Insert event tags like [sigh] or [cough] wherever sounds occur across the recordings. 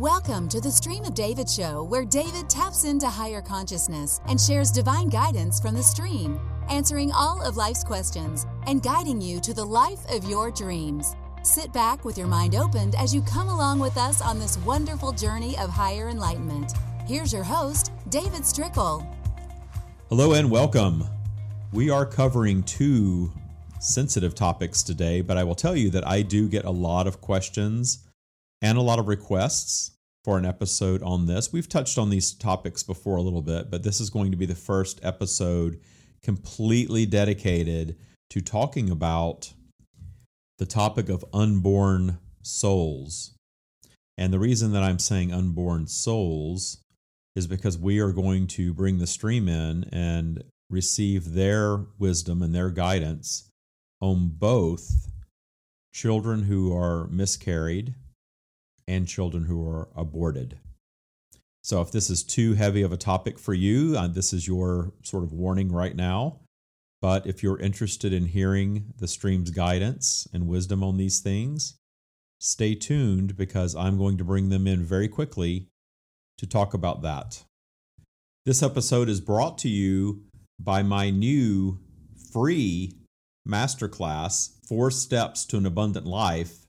Welcome to the Stream of David show, where David taps into higher consciousness and shares divine guidance from the stream, answering all of life's questions and guiding you to the life of your dreams. Sit back with your mind opened as you come along with us on this wonderful journey of higher enlightenment. Here's your host, David Strickle. Hello and welcome. We are covering two sensitive topics today, but I will tell you that I do get a lot of questions and a lot of requests for an episode on this. We've touched on these topics before a little bit, but this is going to be the first episode completely dedicated to talking about the topic of unborn souls. And the reason that I'm saying unborn souls is because we are going to bring the stream in and receive their wisdom and their guidance on both children who are miscarried and children who are aborted. So, if this is too heavy of a topic for you, uh, this is your sort of warning right now. But if you're interested in hearing the stream's guidance and wisdom on these things, stay tuned because I'm going to bring them in very quickly to talk about that. This episode is brought to you by my new free masterclass, Four Steps to an Abundant Life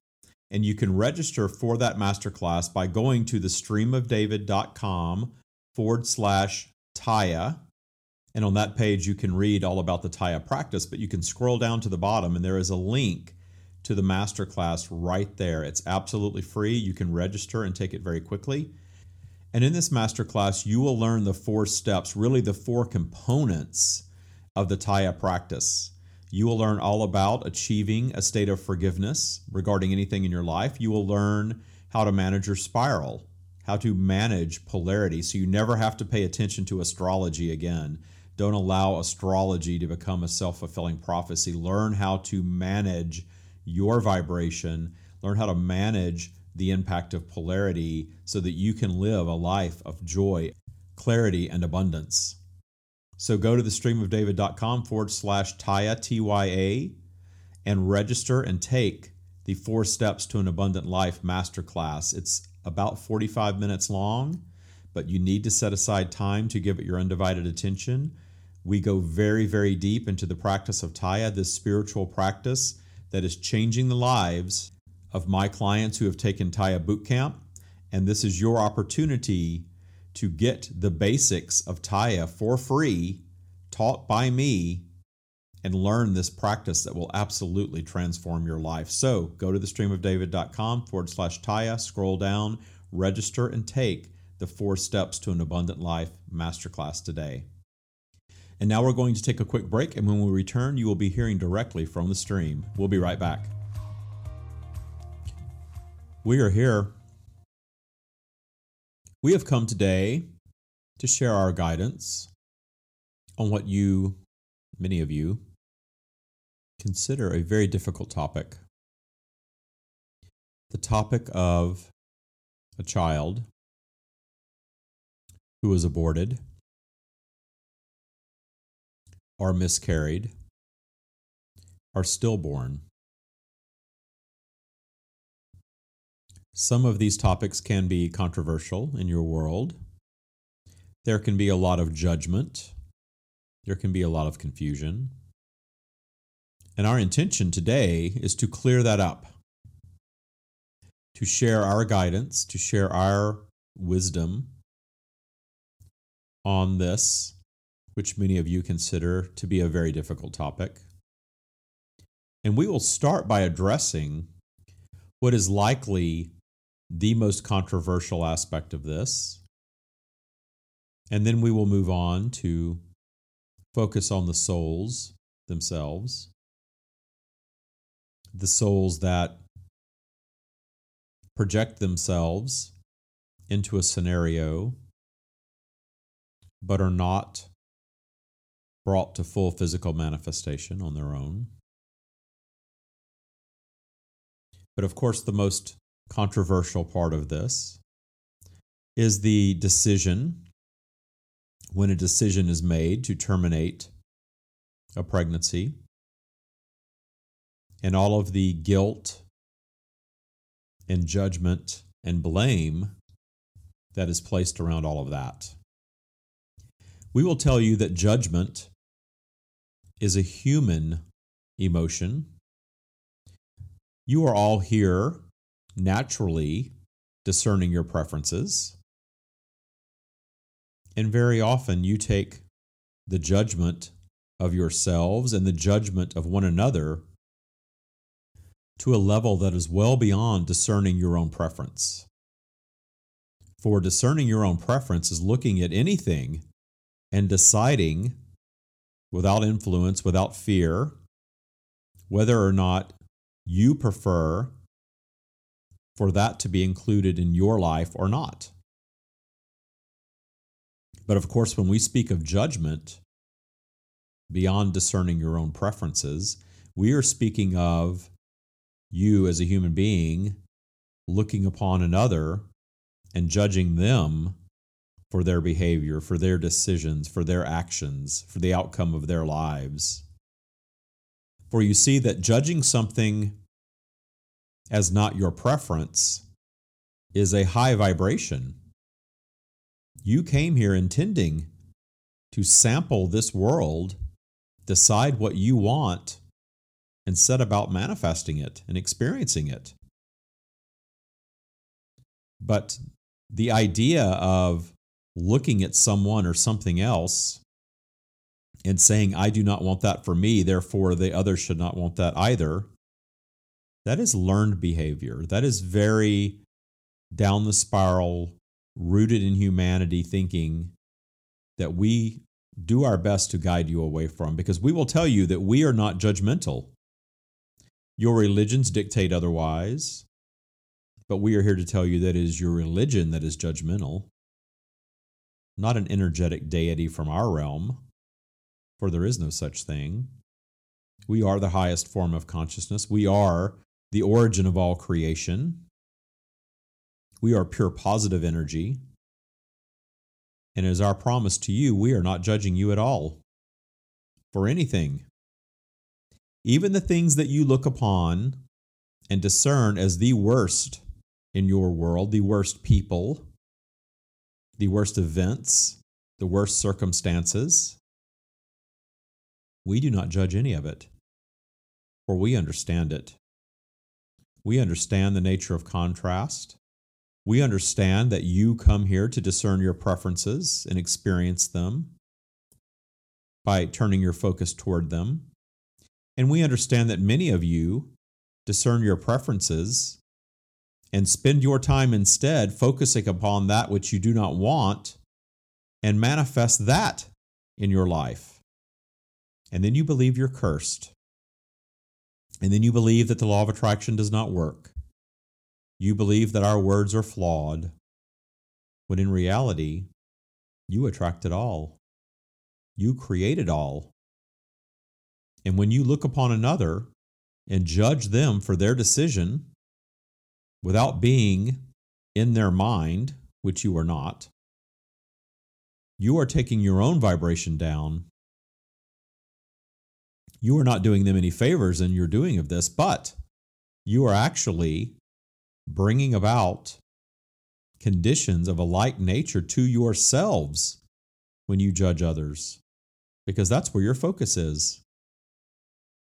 and you can register for that masterclass by going to the streamofdavid.com forward slash Tya. And on that page, you can read all about the Tya practice, but you can scroll down to the bottom and there is a link to the masterclass right there. It's absolutely free. You can register and take it very quickly. And in this masterclass, you will learn the four steps, really the four components of the Tya practice. You will learn all about achieving a state of forgiveness regarding anything in your life. You will learn how to manage your spiral, how to manage polarity so you never have to pay attention to astrology again. Don't allow astrology to become a self fulfilling prophecy. Learn how to manage your vibration, learn how to manage the impact of polarity so that you can live a life of joy, clarity, and abundance. So go to the streamofdavid.com forward slash Tya, T Y A, and register and take the Four Steps to an Abundant Life Masterclass. It's about 45 minutes long, but you need to set aside time to give it your undivided attention. We go very, very deep into the practice of Tya, this spiritual practice that is changing the lives of my clients who have taken Tya Bootcamp. And this is your opportunity to get the basics of Tya for free, taught by me, and learn this practice that will absolutely transform your life. So go to the streamofdavid.com forward slash Tya, scroll down, register, and take the four steps to an abundant life masterclass today. And now we're going to take a quick break, and when we return, you will be hearing directly from the stream. We'll be right back. We are here we have come today to share our guidance on what you, many of you, consider a very difficult topic. The topic of a child who was aborted or miscarried or stillborn Some of these topics can be controversial in your world. There can be a lot of judgment. There can be a lot of confusion. And our intention today is to clear that up, to share our guidance, to share our wisdom on this, which many of you consider to be a very difficult topic. And we will start by addressing what is likely the most controversial aspect of this. And then we will move on to focus on the souls themselves, the souls that project themselves into a scenario but are not brought to full physical manifestation on their own. But of course, the most controversial part of this is the decision when a decision is made to terminate a pregnancy and all of the guilt and judgment and blame that is placed around all of that. We will tell you that judgment is a human emotion. You are all here naturally discerning your preferences. And very often you take the judgment of yourselves and the judgment of one another to a level that is well beyond discerning your own preference. For discerning your own preference is looking at anything and deciding without influence, without fear, whether or not you prefer for that to be included in your life or not. But of course, when we speak of judgment, beyond discerning your own preferences, we are speaking of you as a human being looking upon another and judging them for their behavior, for their decisions, for their actions, for the outcome of their lives. For you see that judging something as not your preference is a high vibration. You came here intending to sample this world, decide what you want, and set about manifesting it and experiencing it. But the idea of looking at someone or something else and saying, I do not want that for me, therefore the other should not want that either, that is learned behavior. That is very down the spiral, rooted in humanity thinking that we do our best to guide you away from because we will tell you that we are not judgmental. Your religions dictate otherwise, but we are here to tell you that it is your religion that is judgmental, not an energetic deity from our realm, for there is no such thing. We are the highest form of consciousness. We are the origin of all creation. We are pure positive energy. And as our promise to you, we are not judging you at all for anything. Even the things that you look upon and discern as the worst in your world, the worst people, the worst events, the worst circumstances, we do not judge any of it, for we understand it. We understand the nature of contrast. We understand that you come here to discern your preferences and experience them by turning your focus toward them. And we understand that many of you discern your preferences and spend your time instead focusing upon that which you do not want and manifest that in your life. And then you believe you're cursed. And then you believe that the law of attraction does not work. You believe that our words are flawed, when in reality, you attract it all. You create it all. And when you look upon another and judge them for their decision without being in their mind, which you are not, you are taking your own vibration down you are not doing them any favors in your doing of this, but you are actually bringing about conditions of a like nature to yourselves when you judge others, because that's where your focus is.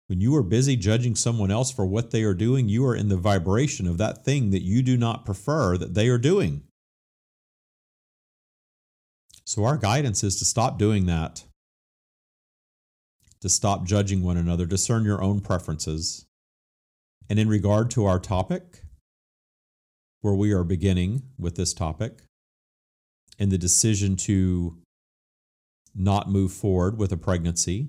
When you are busy judging someone else for what they are doing, you are in the vibration of that thing that you do not prefer that they are doing. So, our guidance is to stop doing that to stop judging one another, discern your own preferences. And in regard to our topic, where we are beginning with this topic, and the decision to not move forward with a pregnancy,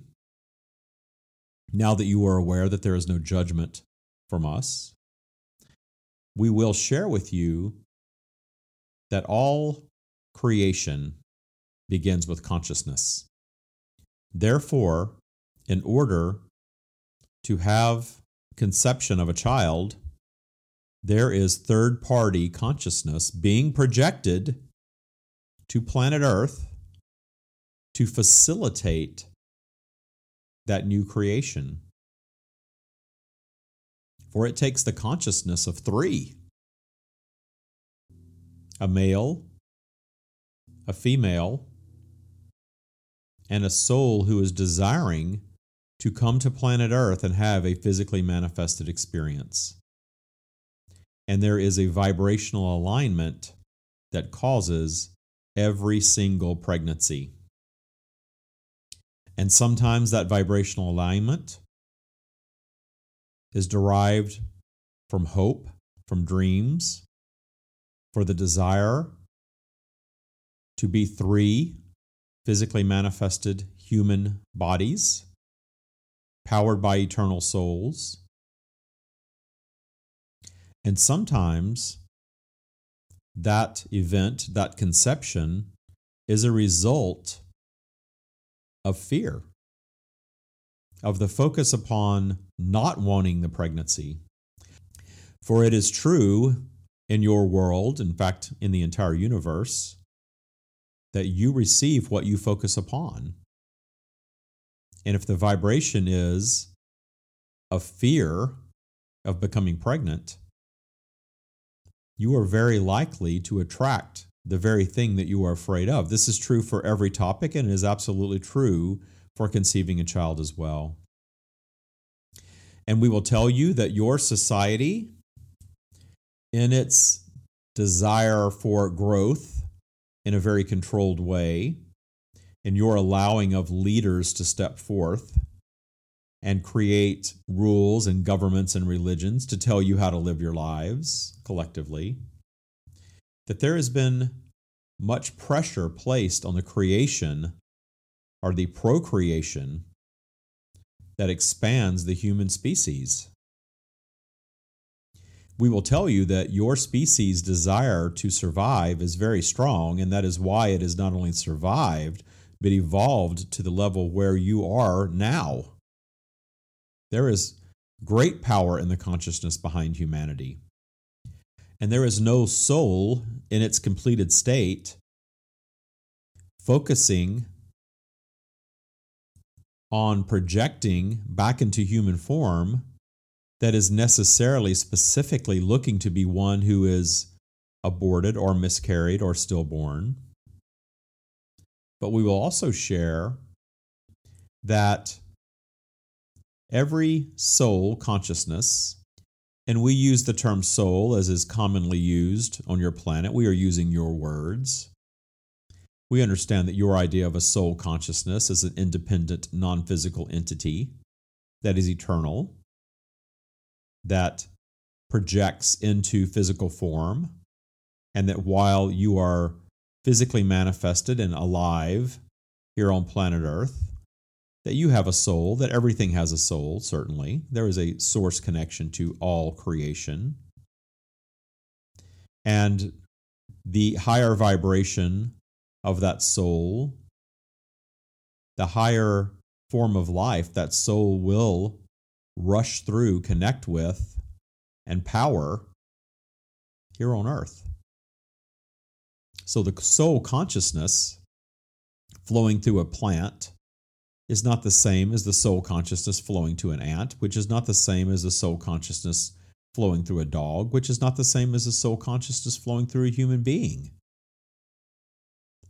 now that you are aware that there is no judgment from us, we will share with you that all creation begins with consciousness. Therefore, in order to have conception of a child, there is third party consciousness being projected to planet Earth to facilitate that new creation. For it takes the consciousness of three a male, a female, and a soul who is desiring to come to planet Earth and have a physically manifested experience. And there is a vibrational alignment that causes every single pregnancy. And sometimes that vibrational alignment is derived from hope, from dreams, for the desire to be three physically manifested human bodies powered by eternal souls. And sometimes that event, that conception, is a result of fear, of the focus upon not wanting the pregnancy. For it is true in your world, in fact, in the entire universe, that you receive what you focus upon. And if the vibration is of fear of becoming pregnant, you are very likely to attract the very thing that you are afraid of. This is true for every topic and it is absolutely true for conceiving a child as well. And we will tell you that your society, in its desire for growth in a very controlled way, and your allowing of leaders to step forth and create rules and governments and religions to tell you how to live your lives collectively, that there has been much pressure placed on the creation or the procreation that expands the human species. We will tell you that your species' desire to survive is very strong, and that is why it has not only survived, but evolved to the level where you are now. There is great power in the consciousness behind humanity. And there is no soul in its completed state focusing on projecting back into human form that is necessarily specifically looking to be one who is aborted or miscarried or stillborn. But we will also share that every soul consciousness, and we use the term soul as is commonly used on your planet, we are using your words. We understand that your idea of a soul consciousness is an independent, non physical entity that is eternal, that projects into physical form, and that while you are physically manifested and alive here on planet Earth, that you have a soul, that everything has a soul, certainly. There is a source connection to all creation. And the higher vibration of that soul, the higher form of life that soul will rush through, connect with, and power here on earth. So the soul consciousness flowing through a plant is not the same as the soul consciousness flowing to an ant, which is not the same as the soul consciousness flowing through a dog, which is not the same as the soul consciousness flowing through a human being.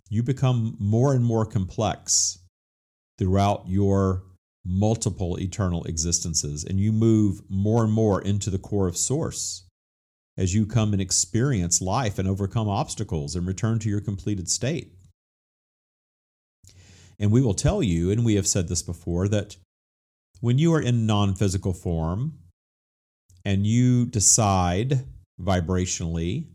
You become more and more complex throughout your multiple eternal existences, and you move more and more into the core of Source as you come and experience life and overcome obstacles and return to your completed state. And we will tell you, and we have said this before, that when you are in non physical form and you decide vibrationally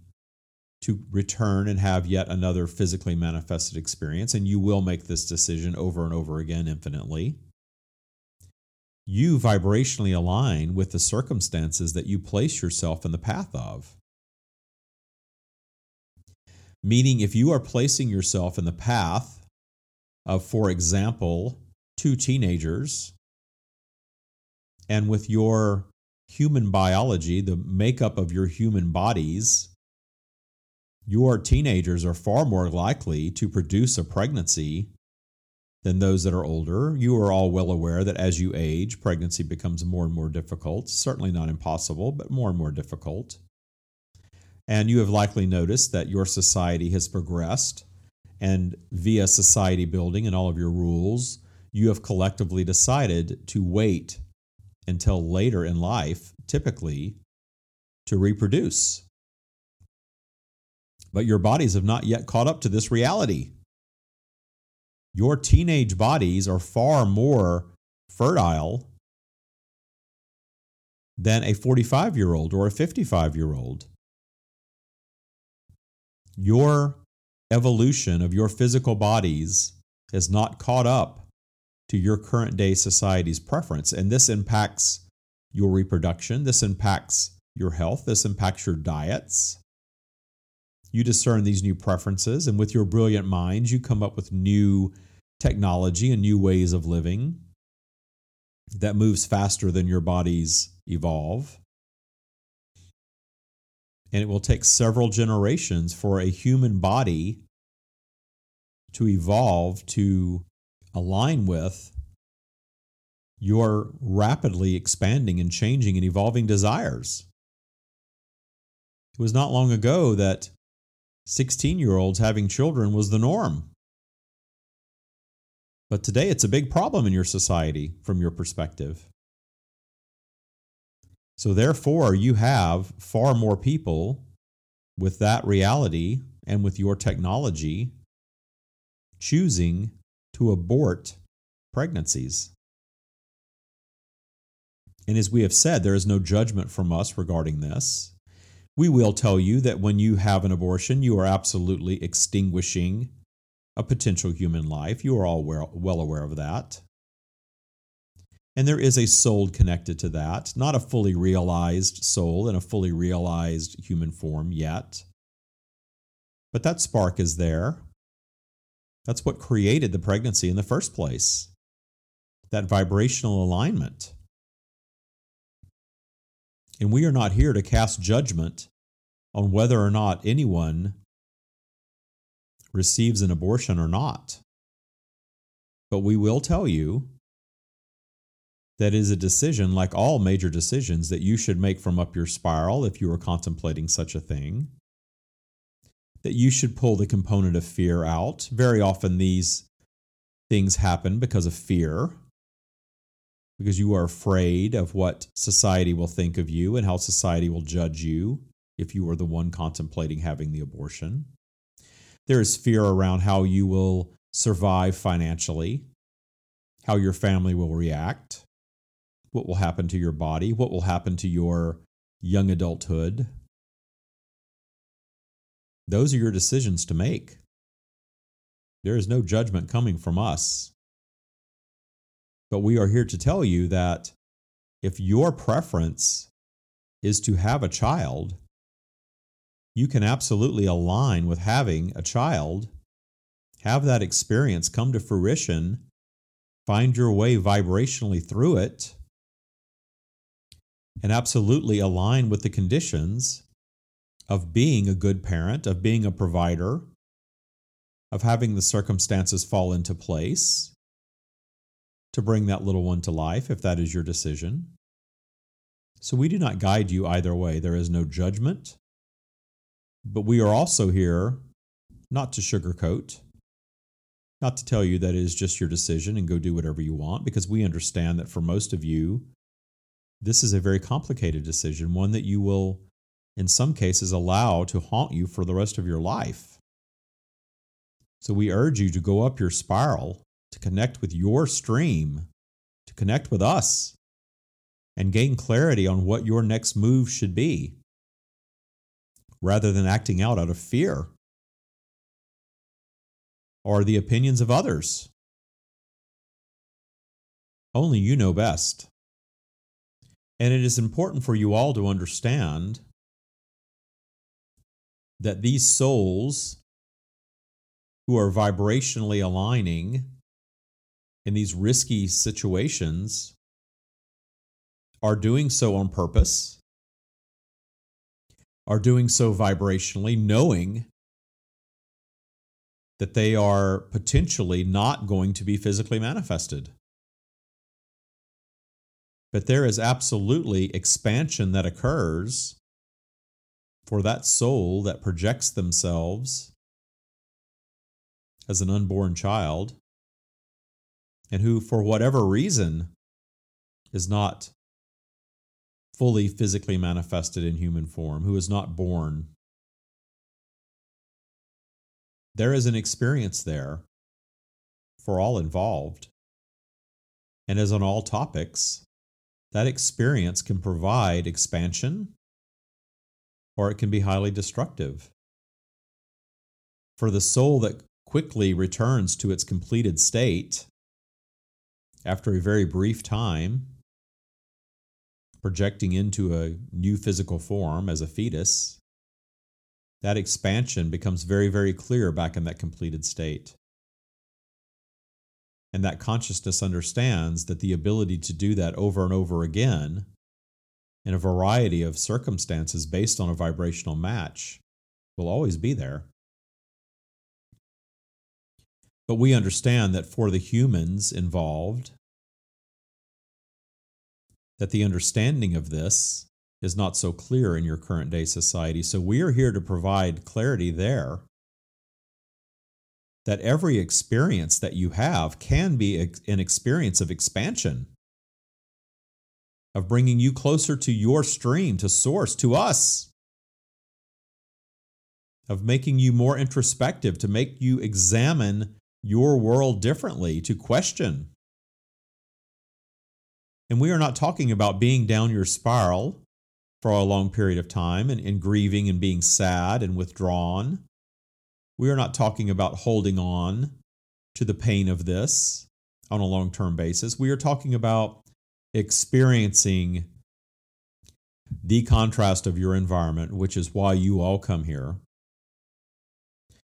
to return and have yet another physically manifested experience, and you will make this decision over and over again infinitely you vibrationally align with the circumstances that you place yourself in the path of. Meaning, if you are placing yourself in the path of, for example, two teenagers, and with your human biology, the makeup of your human bodies, your teenagers are far more likely to produce a pregnancy than those that are older. You are all well aware that as you age, pregnancy becomes more and more difficult. Certainly not impossible, but more and more difficult. And you have likely noticed that your society has progressed and via society building and all of your rules, you have collectively decided to wait until later in life, typically, to reproduce. But your bodies have not yet caught up to this reality. Your teenage bodies are far more fertile than a 45 year old or a 55 year old. Your evolution of your physical bodies has not caught up to your current day society's preference. And this impacts your reproduction, this impacts your health, this impacts your diets. You discern these new preferences, and with your brilliant minds, you come up with new technology and new ways of living that moves faster than your bodies evolve. And it will take several generations for a human body to evolve to align with your rapidly expanding and changing and evolving desires. It was not long ago that 16 year olds having children was the norm. But today it's a big problem in your society from your perspective. So, therefore, you have far more people with that reality and with your technology choosing to abort pregnancies. And as we have said, there is no judgment from us regarding this. We will tell you that when you have an abortion, you are absolutely extinguishing a potential human life. You are all well aware of that. And there is a soul connected to that, not a fully realized soul in a fully realized human form yet. But that spark is there. That's what created the pregnancy in the first place that vibrational alignment. And we are not here to cast judgment on whether or not anyone receives an abortion or not. But we will tell you that is a decision, like all major decisions, that you should make from up your spiral if you are contemplating such a thing. That you should pull the component of fear out. Very often, these things happen because of fear, because you are afraid of what society will think of you and how society will judge you if you are the one contemplating having the abortion. There is fear around how you will survive financially, how your family will react what will happen to your body, what will happen to your young adulthood. Those are your decisions to make. There is no judgment coming from us. But we are here to tell you that if your preference is to have a child, you can absolutely align with having a child, have that experience come to fruition, find your way vibrationally through it, and absolutely align with the conditions of being a good parent, of being a provider, of having the circumstances fall into place to bring that little one to life, if that is your decision. So we do not guide you either way. There is no judgment. But we are also here not to sugarcoat, not to tell you that it is just your decision and go do whatever you want, because we understand that for most of you, this is a very complicated decision, one that you will, in some cases, allow to haunt you for the rest of your life. So we urge you to go up your spiral, to connect with your stream, to connect with us, and gain clarity on what your next move should be, rather than acting out out of fear or the opinions of others. Only you know best. And it is important for you all to understand that these souls who are vibrationally aligning in these risky situations are doing so on purpose, are doing so vibrationally, knowing that they are potentially not going to be physically manifested. But there is absolutely expansion that occurs for that soul that projects themselves as an unborn child, and who, for whatever reason, is not fully physically manifested in human form, who is not born, there is an experience there for all involved. And as on all topics, that experience can provide expansion or it can be highly destructive. For the soul that quickly returns to its completed state after a very brief time, projecting into a new physical form as a fetus, that expansion becomes very, very clear back in that completed state. And that consciousness understands that the ability to do that over and over again in a variety of circumstances based on a vibrational match will always be there. But we understand that for the humans involved, that the understanding of this is not so clear in your current day society. So we are here to provide clarity there that every experience that you have can be an experience of expansion, of bringing you closer to your stream, to source, to us, of making you more introspective, to make you examine your world differently, to question and we are not talking about being down your spiral for a long period of time and, and grieving and being sad and withdrawn. We are not talking about holding on to the pain of this on a long term basis. We are talking about experiencing the contrast of your environment, which is why you all come here,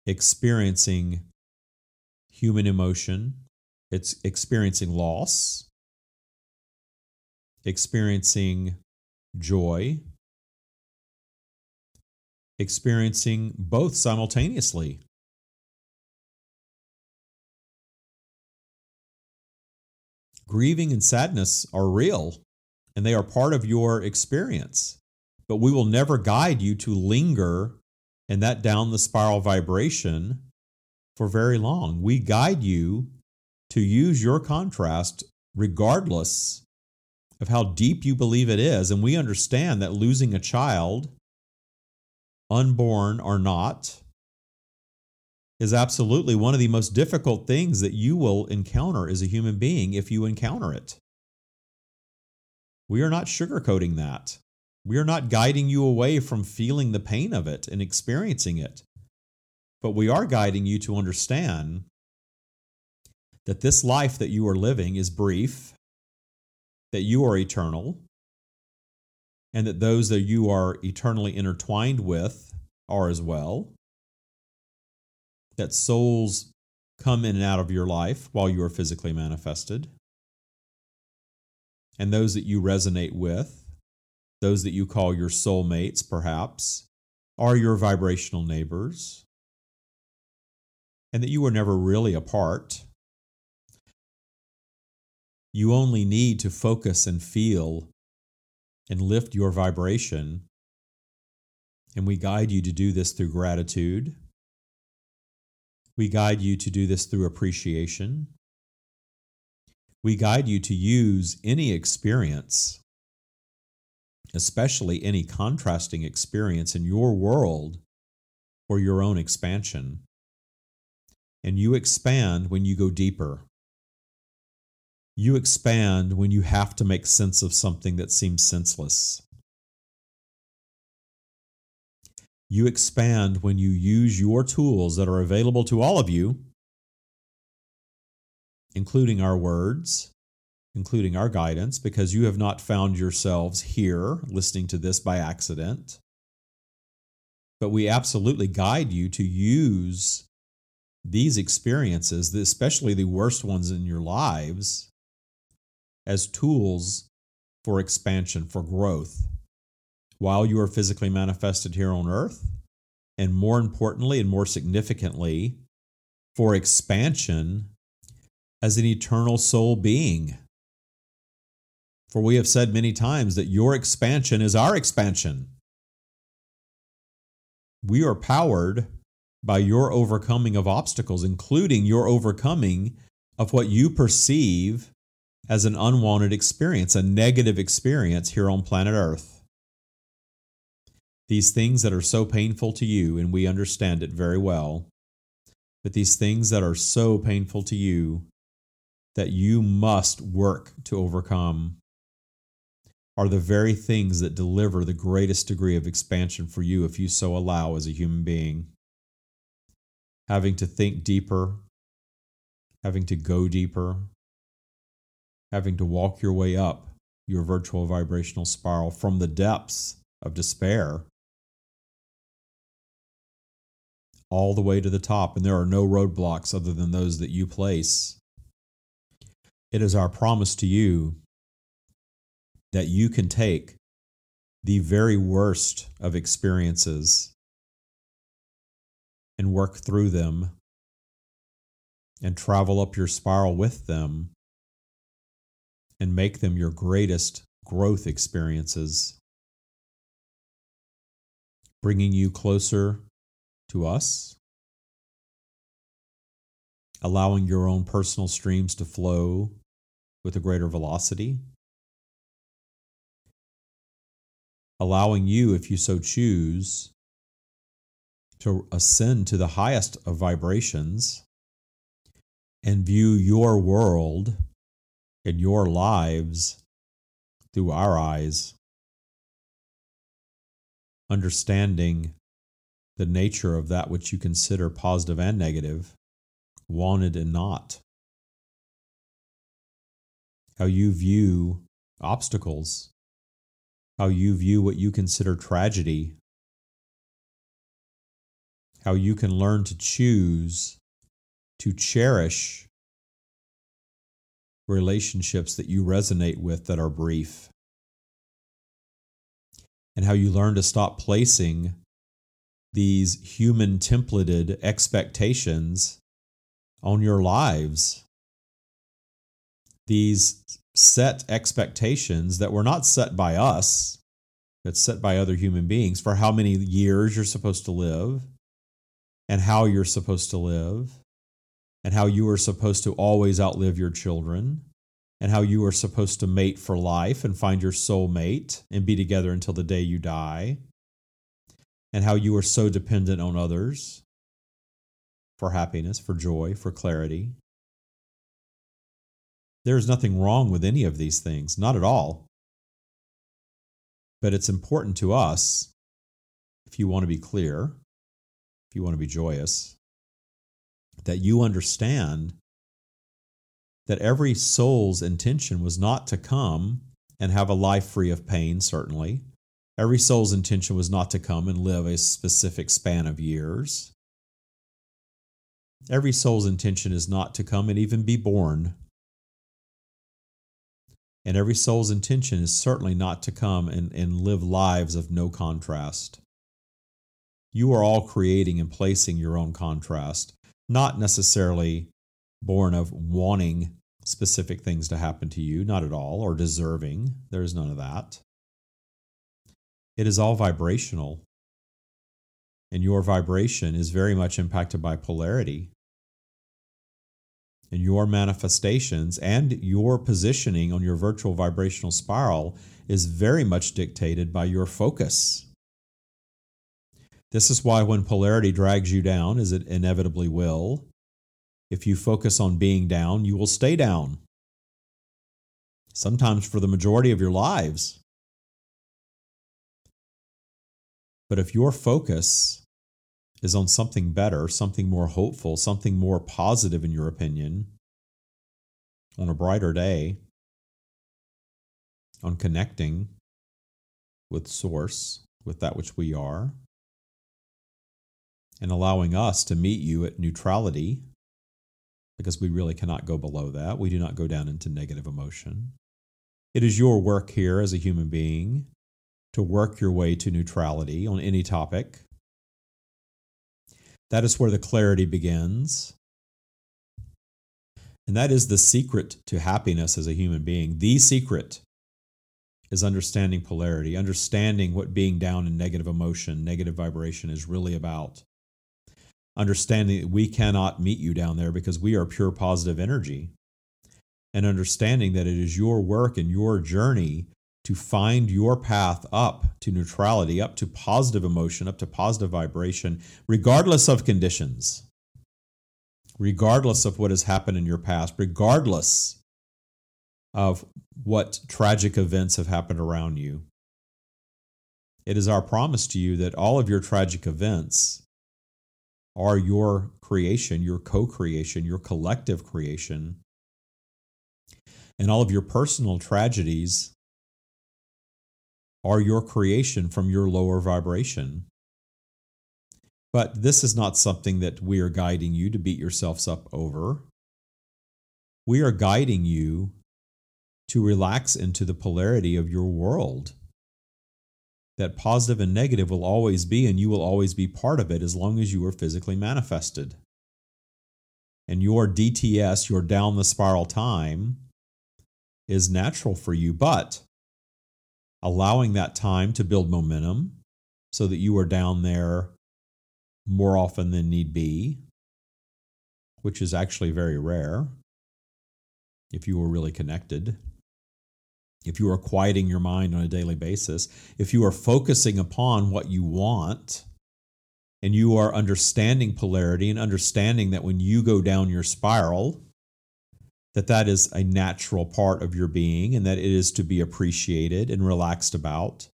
experiencing human emotion, it's experiencing loss, experiencing joy, experiencing both simultaneously. Grieving and sadness are real and they are part of your experience, but we will never guide you to linger in that down the spiral vibration for very long. We guide you to use your contrast regardless of how deep you believe it is. And we understand that losing a child, unborn or not, is absolutely one of the most difficult things that you will encounter as a human being if you encounter it. We are not sugarcoating that. We are not guiding you away from feeling the pain of it and experiencing it. But we are guiding you to understand that this life that you are living is brief that you are eternal and that those that you are eternally intertwined with are as well. That souls come in and out of your life while you are physically manifested. And those that you resonate with, those that you call your soulmates, perhaps, are your vibrational neighbors. And that you were never really apart you only need to focus and feel and lift your vibration. And we guide you to do this through gratitude. We guide you to do this through appreciation. We guide you to use any experience, especially any contrasting experience in your world for your own expansion. And you expand when you go deeper. You expand when you have to make sense of something that seems senseless. You expand when you use your tools that are available to all of you, including our words, including our guidance, because you have not found yourselves here listening to this by accident. But we absolutely guide you to use these experiences, especially the worst ones in your lives, as tools for expansion, for growth, while you are physically manifested here on earth, and more importantly and more significantly, for expansion as an eternal soul being. For we have said many times that your expansion is our expansion. We are powered by your overcoming of obstacles, including your overcoming of what you perceive as an unwanted experience, a negative experience here on planet Earth. These things that are so painful to you, and we understand it very well, but these things that are so painful to you that you must work to overcome are the very things that deliver the greatest degree of expansion for you if you so allow as a human being. Having to think deeper, having to go deeper, having to walk your way up your virtual vibrational spiral from the depths of despair all the way to the top, and there are no roadblocks other than those that you place. It is our promise to you that you can take the very worst of experiences and work through them and travel up your spiral with them and make them your greatest growth experiences, bringing you closer to us, allowing your own personal streams to flow with a greater velocity, allowing you, if you so choose, to ascend to the highest of vibrations and view your world and your lives through our eyes, understanding the nature of that which you consider positive and negative, wanted and not. How you view obstacles, how you view what you consider tragedy, how you can learn to choose to cherish relationships that you resonate with that are brief, and how you learn to stop placing these human templated expectations on your lives. These set expectations that were not set by us, but set by other human beings for how many years you're supposed to live and how you're supposed to live and how you are supposed to always outlive your children and how you are supposed to mate for life and find your soul mate and be together until the day you die and how you are so dependent on others for happiness, for joy, for clarity. There is nothing wrong with any of these things, not at all. But it's important to us, if you want to be clear, if you want to be joyous, that you understand that every soul's intention was not to come and have a life free of pain, certainly, Every soul's intention was not to come and live a specific span of years. Every soul's intention is not to come and even be born. And every soul's intention is certainly not to come and, and live lives of no contrast. You are all creating and placing your own contrast, not necessarily born of wanting specific things to happen to you, not at all, or deserving. There's none of that. It is all vibrational. And your vibration is very much impacted by polarity. And your manifestations and your positioning on your virtual vibrational spiral is very much dictated by your focus. This is why when polarity drags you down, as it inevitably will, if you focus on being down, you will stay down. Sometimes for the majority of your lives. But if your focus is on something better, something more hopeful, something more positive in your opinion, on a brighter day, on connecting with Source, with that which we are, and allowing us to meet you at neutrality, because we really cannot go below that. We do not go down into negative emotion. It is your work here as a human being to work your way to neutrality on any topic. That is where the clarity begins. And that is the secret to happiness as a human being. The secret is understanding polarity, understanding what being down in negative emotion, negative vibration is really about. Understanding that we cannot meet you down there because we are pure positive energy, and understanding that it is your work and your journey to find your path up to neutrality, up to positive emotion, up to positive vibration, regardless of conditions, regardless of what has happened in your past, regardless of what tragic events have happened around you. It is our promise to you that all of your tragic events are your creation, your co creation, your collective creation. And all of your personal tragedies are your creation from your lower vibration. But this is not something that we are guiding you to beat yourselves up over. We are guiding you to relax into the polarity of your world that positive and negative will always be, and you will always be part of it as long as you are physically manifested. And your DTS, your down the spiral time, is natural for you, but allowing that time to build momentum so that you are down there more often than need be, which is actually very rare if you were really connected if you are quieting your mind on a daily basis, if you are focusing upon what you want, and you are understanding polarity and understanding that when you go down your spiral, that that is a natural part of your being and that it is to be appreciated and relaxed about.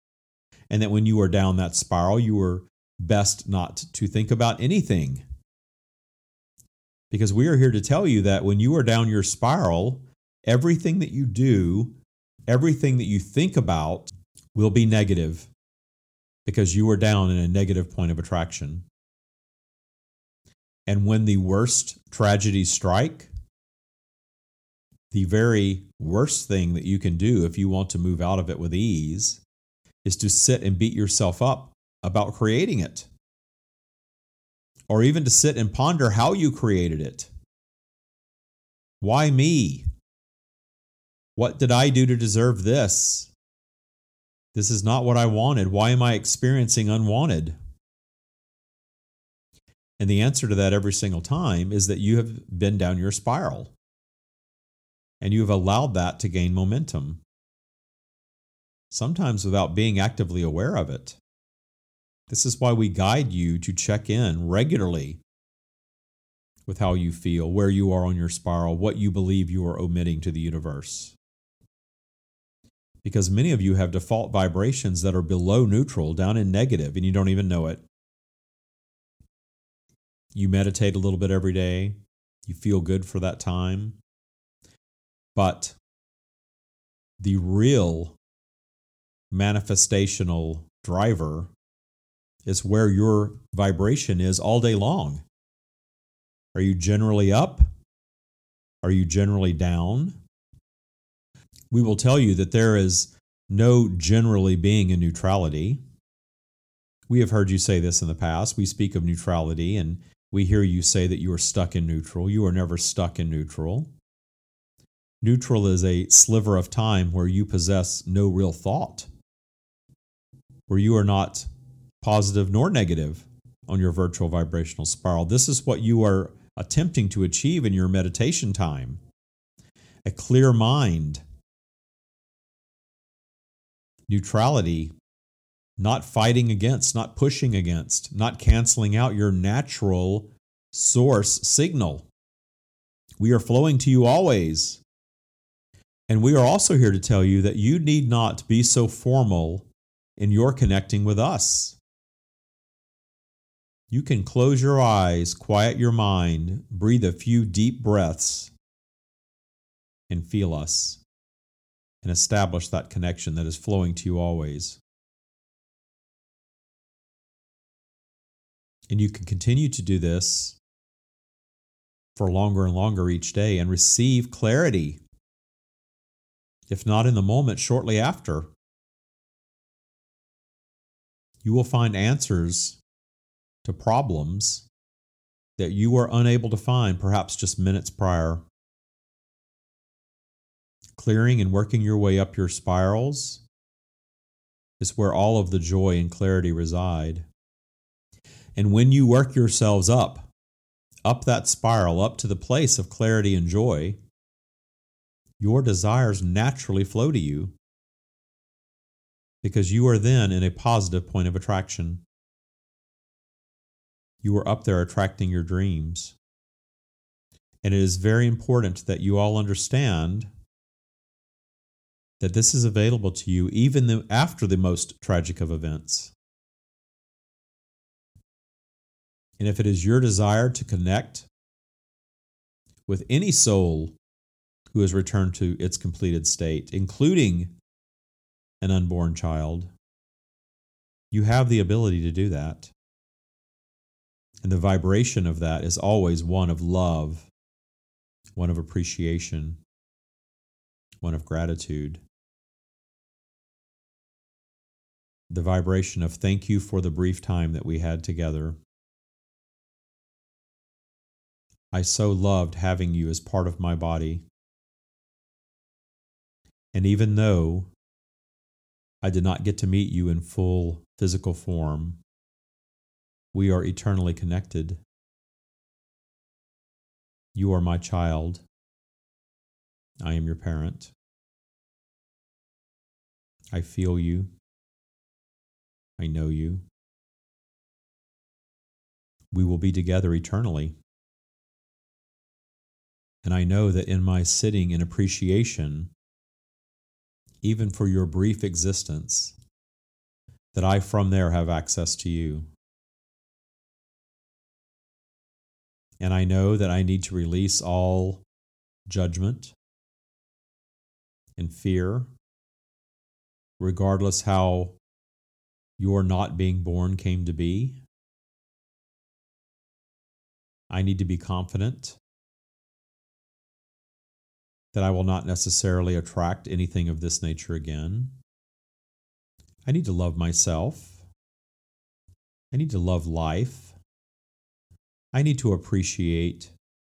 And that when you are down that spiral, you are best not to think about anything. Because we are here to tell you that when you are down your spiral, everything that you do everything that you think about will be negative because you are down in a negative point of attraction. And when the worst tragedies strike, the very worst thing that you can do if you want to move out of it with ease is to sit and beat yourself up about creating it. Or even to sit and ponder how you created it. Why me? What did I do to deserve this? This is not what I wanted. Why am I experiencing unwanted? And the answer to that every single time is that you have been down your spiral and you have allowed that to gain momentum, sometimes without being actively aware of it. This is why we guide you to check in regularly with how you feel, where you are on your spiral, what you believe you are omitting to the universe because many of you have default vibrations that are below neutral, down in negative, and you don't even know it. You meditate a little bit every day, you feel good for that time. But the real manifestational driver is where your vibration is all day long. Are you generally up? Are you generally down? We will tell you that there is no generally being a neutrality. We have heard you say this in the past. We speak of neutrality and we hear you say that you are stuck in neutral. You are never stuck in neutral. Neutral is a sliver of time where you possess no real thought, where you are not positive nor negative on your virtual vibrational spiral. This is what you are attempting to achieve in your meditation time a clear mind neutrality, not fighting against, not pushing against, not canceling out your natural source signal. We are flowing to you always. And we are also here to tell you that you need not be so formal in your connecting with us. You can close your eyes, quiet your mind, breathe a few deep breaths, and feel us and establish that connection that is flowing to you always. And you can continue to do this for longer and longer each day and receive clarity. If not in the moment, shortly after. You will find answers to problems that you were unable to find perhaps just minutes prior clearing and working your way up your spirals is where all of the joy and clarity reside. And when you work yourselves up up that spiral, up to the place of clarity and joy, your desires naturally flow to you because you are then in a positive point of attraction. You are up there attracting your dreams. And it is very important that you all understand that this is available to you even after the most tragic of events. And if it is your desire to connect with any soul who has returned to its completed state, including an unborn child, you have the ability to do that. And the vibration of that is always one of love, one of appreciation, one of gratitude. The vibration of thank you for the brief time that we had together. I so loved having you as part of my body. And even though I did not get to meet you in full physical form, we are eternally connected. You are my child. I am your parent. I feel you. I know you. We will be together eternally. And I know that in my sitting in appreciation, even for your brief existence, that I from there have access to you. And I know that I need to release all judgment and fear, regardless how your not being born came to be. I need to be confident that I will not necessarily attract anything of this nature again. I need to love myself. I need to love life. I need to appreciate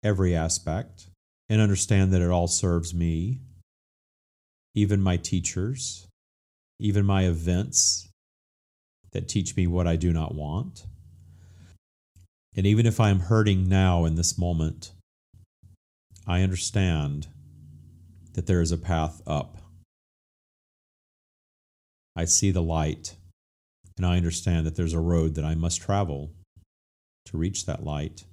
every aspect and understand that it all serves me, even my teachers, even my events that teach me what I do not want. And even if I am hurting now in this moment, I understand that there is a path up. I see the light, and I understand that there's a road that I must travel to reach that light.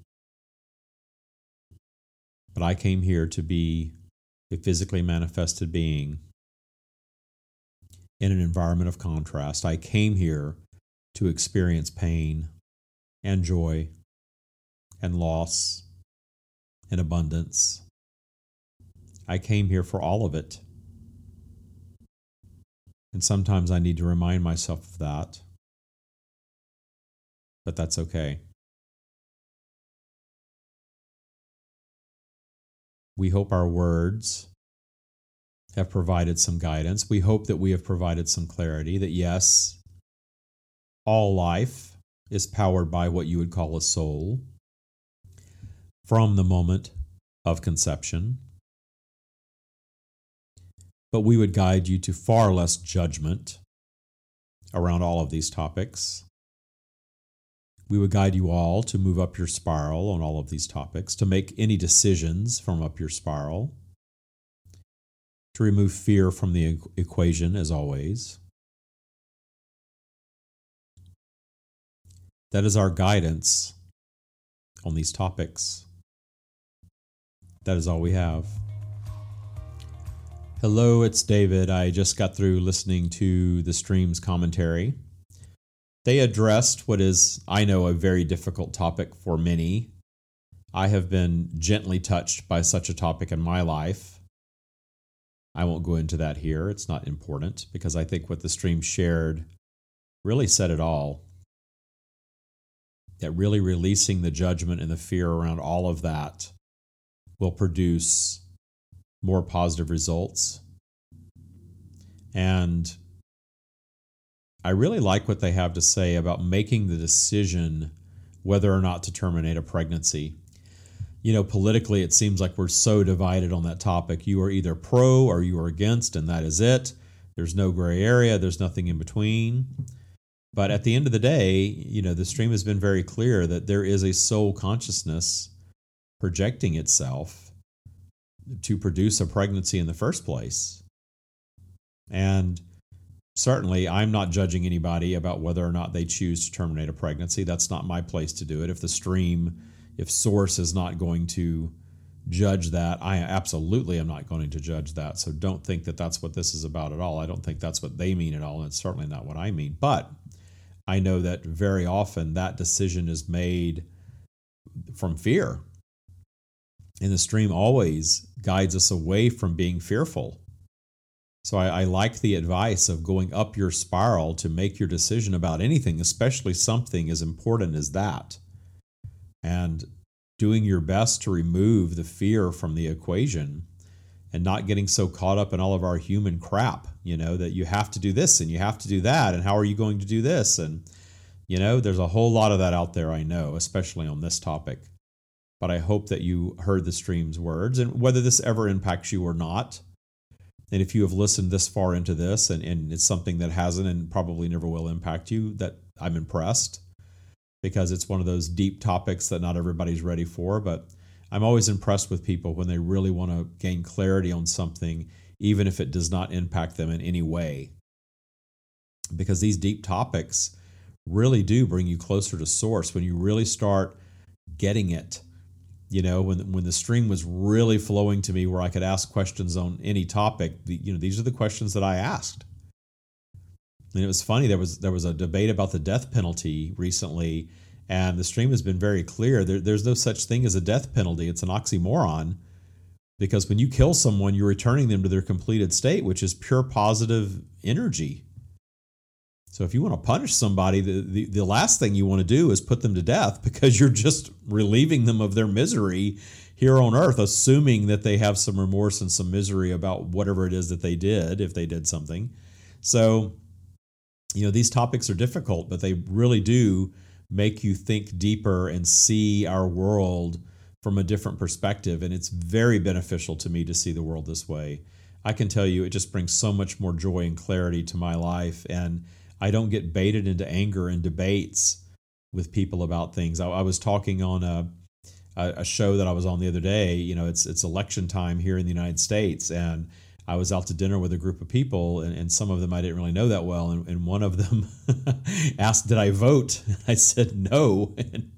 But I came here to be a physically manifested being in an environment of contrast. I came here to experience pain and joy and loss and abundance I came here for all of it. And sometimes I need to remind myself of that. But that's okay. We hope our words have provided some guidance. We hope that we have provided some clarity that yes, all life is powered by what you would call a soul from the moment of conception but we would guide you to far less judgment around all of these topics. We would guide you all to move up your spiral on all of these topics, to make any decisions from up your spiral, to remove fear from the equation, as always. That is our guidance on these topics. That is all we have. Hello, it's David. I just got through listening to the stream's commentary. They addressed what is, I know, a very difficult topic for many. I have been gently touched by such a topic in my life. I won't go into that here. It's not important because I think what the stream shared really said it all. That really releasing the judgment and the fear around all of that will produce more positive results. And I really like what they have to say about making the decision whether or not to terminate a pregnancy. You know, politically, it seems like we're so divided on that topic. You are either pro or you are against, and that is it. There's no gray area, there's nothing in between. But at the end of the day, you know, the stream has been very clear that there is a soul consciousness projecting itself to produce a pregnancy in the first place. And certainly, I'm not judging anybody about whether or not they choose to terminate a pregnancy. That's not my place to do it. If the stream, if Source is not going to judge that, I absolutely am not going to judge that. So don't think that that's what this is about at all. I don't think that's what they mean at all. And it's certainly not what I mean. But I know that very often that decision is made from fear. And the stream always guides us away from being fearful. So I, I, like the advice of going up your spiral to make your decision about anything, especially something as important as that. And doing your best to remove the fear from the equation and not getting so caught up in all of our human crap, you know, that you have to do this and you have to do that. And how are you going to do this? And, you know, there's a whole lot of that out there, I know, especially on this topic. But I hope that you heard the stream's words and whether this ever impacts you or not. And if you have listened this far into this and, and it's something that hasn't and probably never will impact you, that I'm impressed because it's one of those deep topics that not everybody's ready for. But I'm always impressed with people when they really want to gain clarity on something, even if it does not impact them in any way. Because these deep topics really do bring you closer to source when you really start getting it. You know, when when the stream was really flowing to me, where I could ask questions on any topic, you know, these are the questions that I asked. And it was funny. There was there was a debate about the death penalty recently, and the stream has been very clear. There, there's no such thing as a death penalty. It's an oxymoron because when you kill someone, you're returning them to their completed state, which is pure positive energy. So if you want to punish somebody, the, the, the last thing you want to do is put them to death [laughs] because you're just relieving them of their misery here on earth, assuming that they have some remorse and some misery about whatever it is that they did, if they did something. So, you know, these topics are difficult, but they really do make you think deeper and see our world from a different perspective. And it's very beneficial to me to see the world this way. I can tell you, it just brings so much more joy and clarity to my life. And I don't get baited into anger and debates with people about things. I, I was talking on a, a show that I was on the other day. You know, it's it's election time here in the United States, and I was out to dinner with a group of people, and, and some of them I didn't really know that well. And, and one of them [laughs] asked, Did I vote? [laughs] I said, No. [laughs] And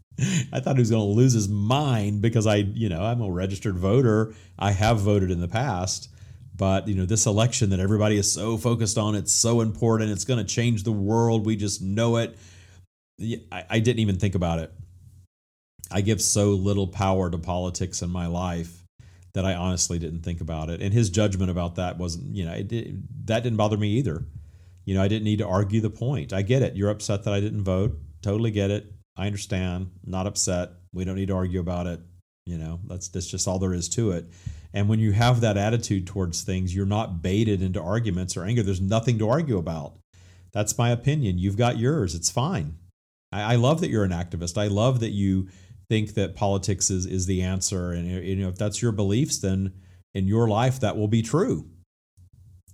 I thought he was going to lose his mind because I, you know, I'm a registered voter. I have voted in the past. But, you know, this election that everybody is so focused on, it's so important. It's going to change the world. We just know it. I, I didn't even think about it. I give so little power to politics in my life that I honestly didn't think about it. And his judgment about that wasn't, you know, that didn't bother me either. You know, I didn't need to argue the point. I get it. You're upset that I didn't vote. Totally get it. I understand. Not upset. We don't need to argue about it. You know, that's that's just all there is to it. And when you have that attitude towards things, you're not baited into arguments or anger. There's nothing to argue about. That's my opinion. You've got yours. It's fine. I, I love that you're an activist. I love that you think that politics is is the answer and you know if that's your beliefs then in your life that will be true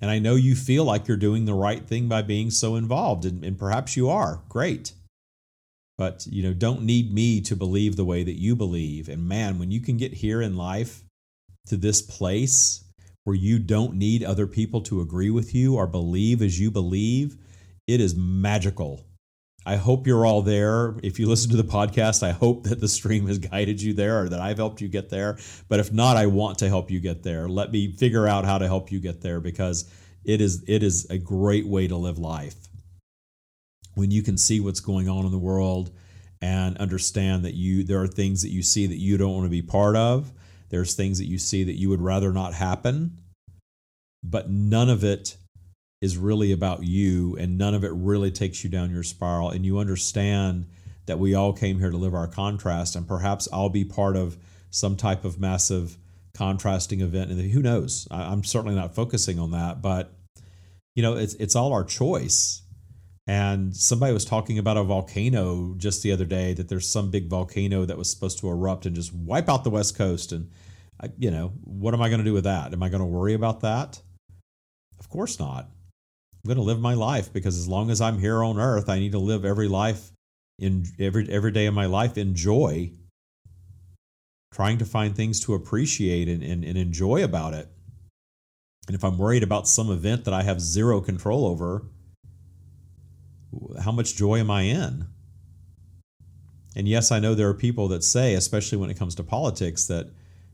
and i know you feel like you're doing the right thing by being so involved and, and perhaps you are great but you know don't need me to believe the way that you believe and man when you can get here in life to this place where you don't need other people to agree with you or believe as you believe it is magical I hope you're all there. If you [laughs] listen to the podcast, I hope that the stream has guided you there or that I've helped you get there. But if not, I want to help you get there. Let me figure out how to help you get there because it is it is a great way to live life. When you can see what's going on in the world and understand that you there are things that you see that you don't want to be part of. There's things that you see that you would rather not happen. But none of it is really about you and none of it really takes you down your spiral and you understand that we all came here to live our contrast and perhaps I'll be part of some type of massive contrasting event and who knows I'm certainly not focusing on that but you know it's it's all our choice and somebody was talking about a volcano just the other day that there's some big volcano that was supposed to erupt and just wipe out the west coast and you know what am I going to do with that am I going to worry about that of course not I'm going to live my life because as long as I'm here on earth, I need to live every life in every every day of my life in joy. trying to find things to appreciate and, and, and enjoy about it. And if I'm worried about some event that I have zero control over, how much joy am I in? And yes, I know there are people that say, especially when it comes to politics, that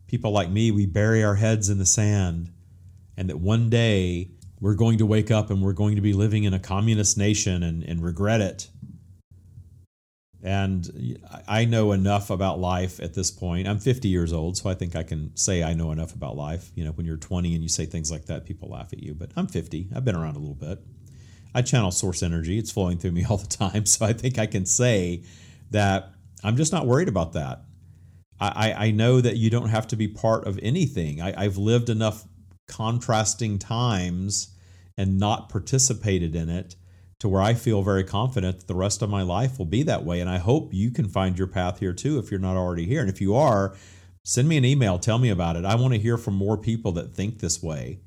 people like me, we bury our heads in the sand and that one day we're going to wake up and we're going to be living in a communist nation and, and regret it. And I know enough about life at this point. I'm 50 years old, so I think I can say I know enough about life. You know, when you're 20 and you say things like that, people laugh at you. But I'm 50. I've been around a little bit. I channel source energy, it's flowing through me [laughs] all the time. So I think I can say that I'm just not worried about that. I, I know that you don't have to be part of anything. I, I've lived enough contrasting times and not participated in it to where I feel very confident that the rest of my life will be that way. And I hope you can find your path here too if you're not already here. And if you are, send me an email, tell me about it. I want to hear from more people that think this way.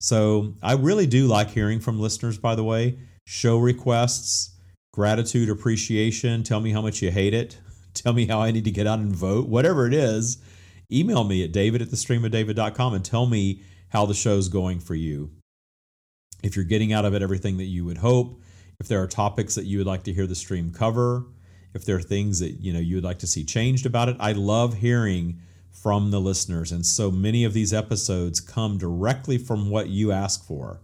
So I really do like hearing from listeners, by the way. Show requests, gratitude, appreciation. Tell me how much you hate it. [laughs] Tell me how I need to get out and vote. Whatever it is, email me at david at the streamofdavid.com and tell me how the show's going for you. If you're getting out of it everything that you would hope, if there are topics that you would like to hear the stream cover, if there are things that you know you would like to see changed about it, I love hearing from the listeners. And so many of these episodes come directly from what you ask for.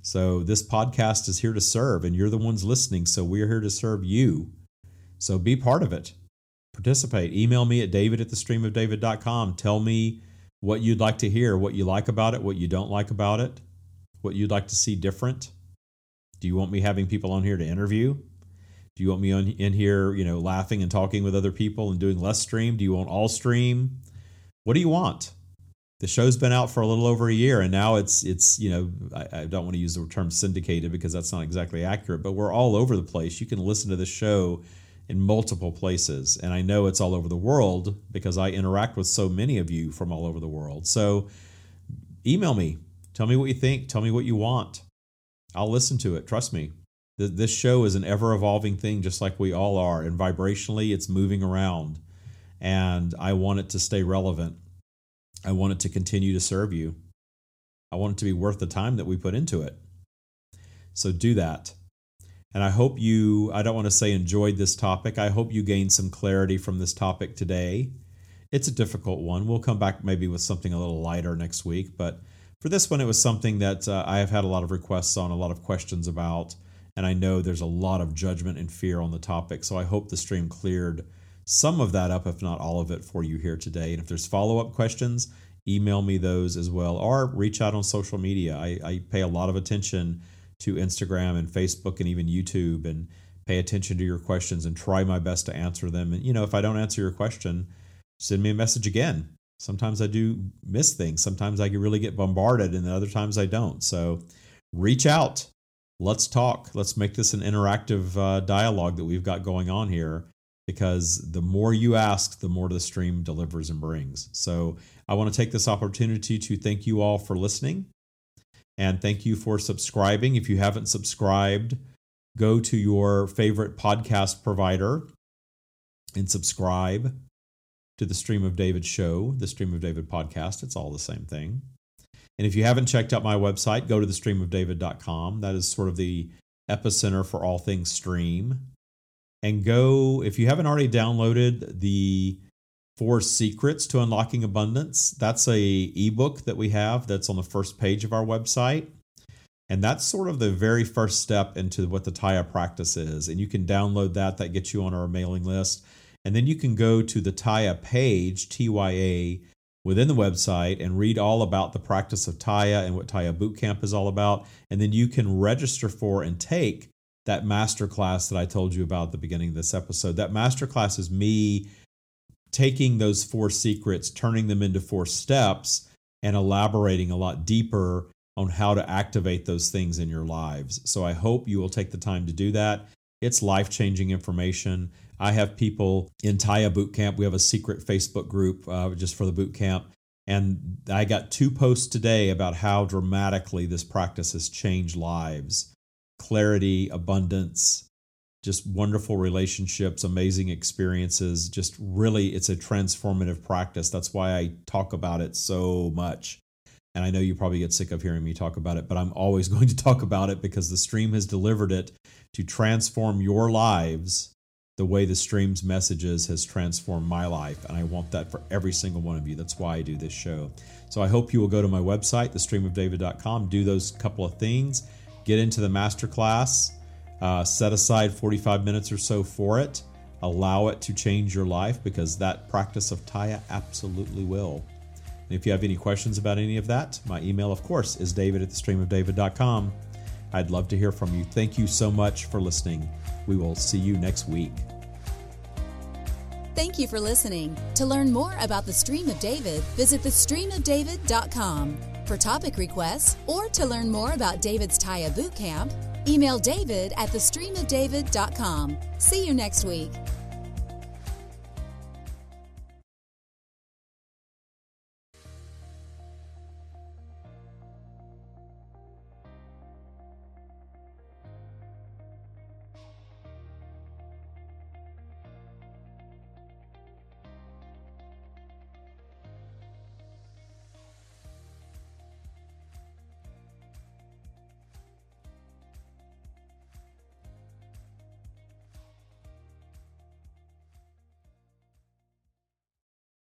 So this podcast is here to serve, and you're the ones listening. So we're here to serve you. So be part of it. Participate. Email me at david at the streamofdavid.com. Tell me what you'd like to hear, what you like about it, what you don't like about it, what you'd like to see different. Do you want me having people on here to interview? Do you want me on in here, you know, laughing and talking with other people and doing less stream? Do you want all stream? What do you want? The show's been out for a little over a year, and now it's it's you know I, I don't want to use the term syndicated because that's not exactly accurate, but we're all over the place. You can listen to the show in multiple places. And I know it's all over the world because I interact with so many of you from all over the world. So email me. Tell me what you think. Tell me what you want. I'll listen to it. Trust me. This show is an ever evolving thing, just like we all are. And vibrationally, it's moving around. And I want it to stay relevant. I want it to continue to serve you. I want it to be worth the time that we put into it. So do that. And I hope you, I don't want to say enjoyed this topic. I hope you gained some clarity from this topic today. It's a difficult one. We'll come back maybe with something a little lighter next week. But for this one, it was something that uh, I have had a lot of requests on, a lot of questions about. And I know there's a lot of judgment and fear on the topic. So I hope the stream cleared some of that up, if not all of it, for you here today. And if there's follow up questions, email me those as well or reach out on social media. I, I pay a lot of attention to Instagram and Facebook and even YouTube and pay attention to your questions and try my best to answer them. And, you know, if I don't answer your question, send me a message again. Sometimes I do miss things. Sometimes I really get bombarded, and other times I don't. So reach out. Let's talk. Let's make this an interactive uh, dialogue that we've got going on here because the more you ask, the more the stream delivers and brings. So I want to take this opportunity to thank you all for listening. And thank you for subscribing. If you haven't subscribed, go to your favorite podcast provider and subscribe to the Stream of David show, the Stream of David podcast. It's all the same thing. And if you haven't checked out my website, go to the streamofdavid.com. That is sort of the epicenter for all things stream. And go, if you haven't already downloaded the Four Secrets to Unlocking Abundance. That's a ebook that we have that's on the first page of our website. And that's sort of the very first step into what the Tya practice is. And you can download that, that gets you on our mailing list. And then you can go to the Tya page, TYA, within the website and read all about the practice of Tya and what Tya Bootcamp is all about. And then you can register for and take that masterclass that I told you about at the beginning of this episode. That masterclass is me taking those four secrets, turning them into four steps, and elaborating a lot deeper on how to activate those things in your lives. So I hope you will take the time to do that. It's life changing information. I have people in Tya Bootcamp. We have a secret Facebook group uh, just for the boot camp. And I got two posts today about how dramatically this practice has changed lives clarity, abundance, just wonderful relationships, amazing experiences. Just really, it's a transformative practice. That's why I talk about it so much. And I know you probably get sick of hearing me talk about it, but I'm always [laughs] going to talk about it because the stream has delivered it to transform your lives the way the stream's messages has transformed my life. And I want that for every single one of you. That's why I do this show. So I hope you will go to my website, thestreamofdavid.com, do those couple of things, get into the masterclass, uh, set aside 45 minutes or so for it, allow it to change your life because that practice of Tya absolutely will. And if you have any questions about any of that, my email, of course, is david at thestreamofdavid.com. I'd love to hear from you. Thank you so much for listening. We will see you next week. Thank you for listening. To learn more about the Stream of David, visit thestreamofdavid.com. For topic requests or to learn more about David's Tya Boot Camp, email david at thestreamofdavid.com. See you next week.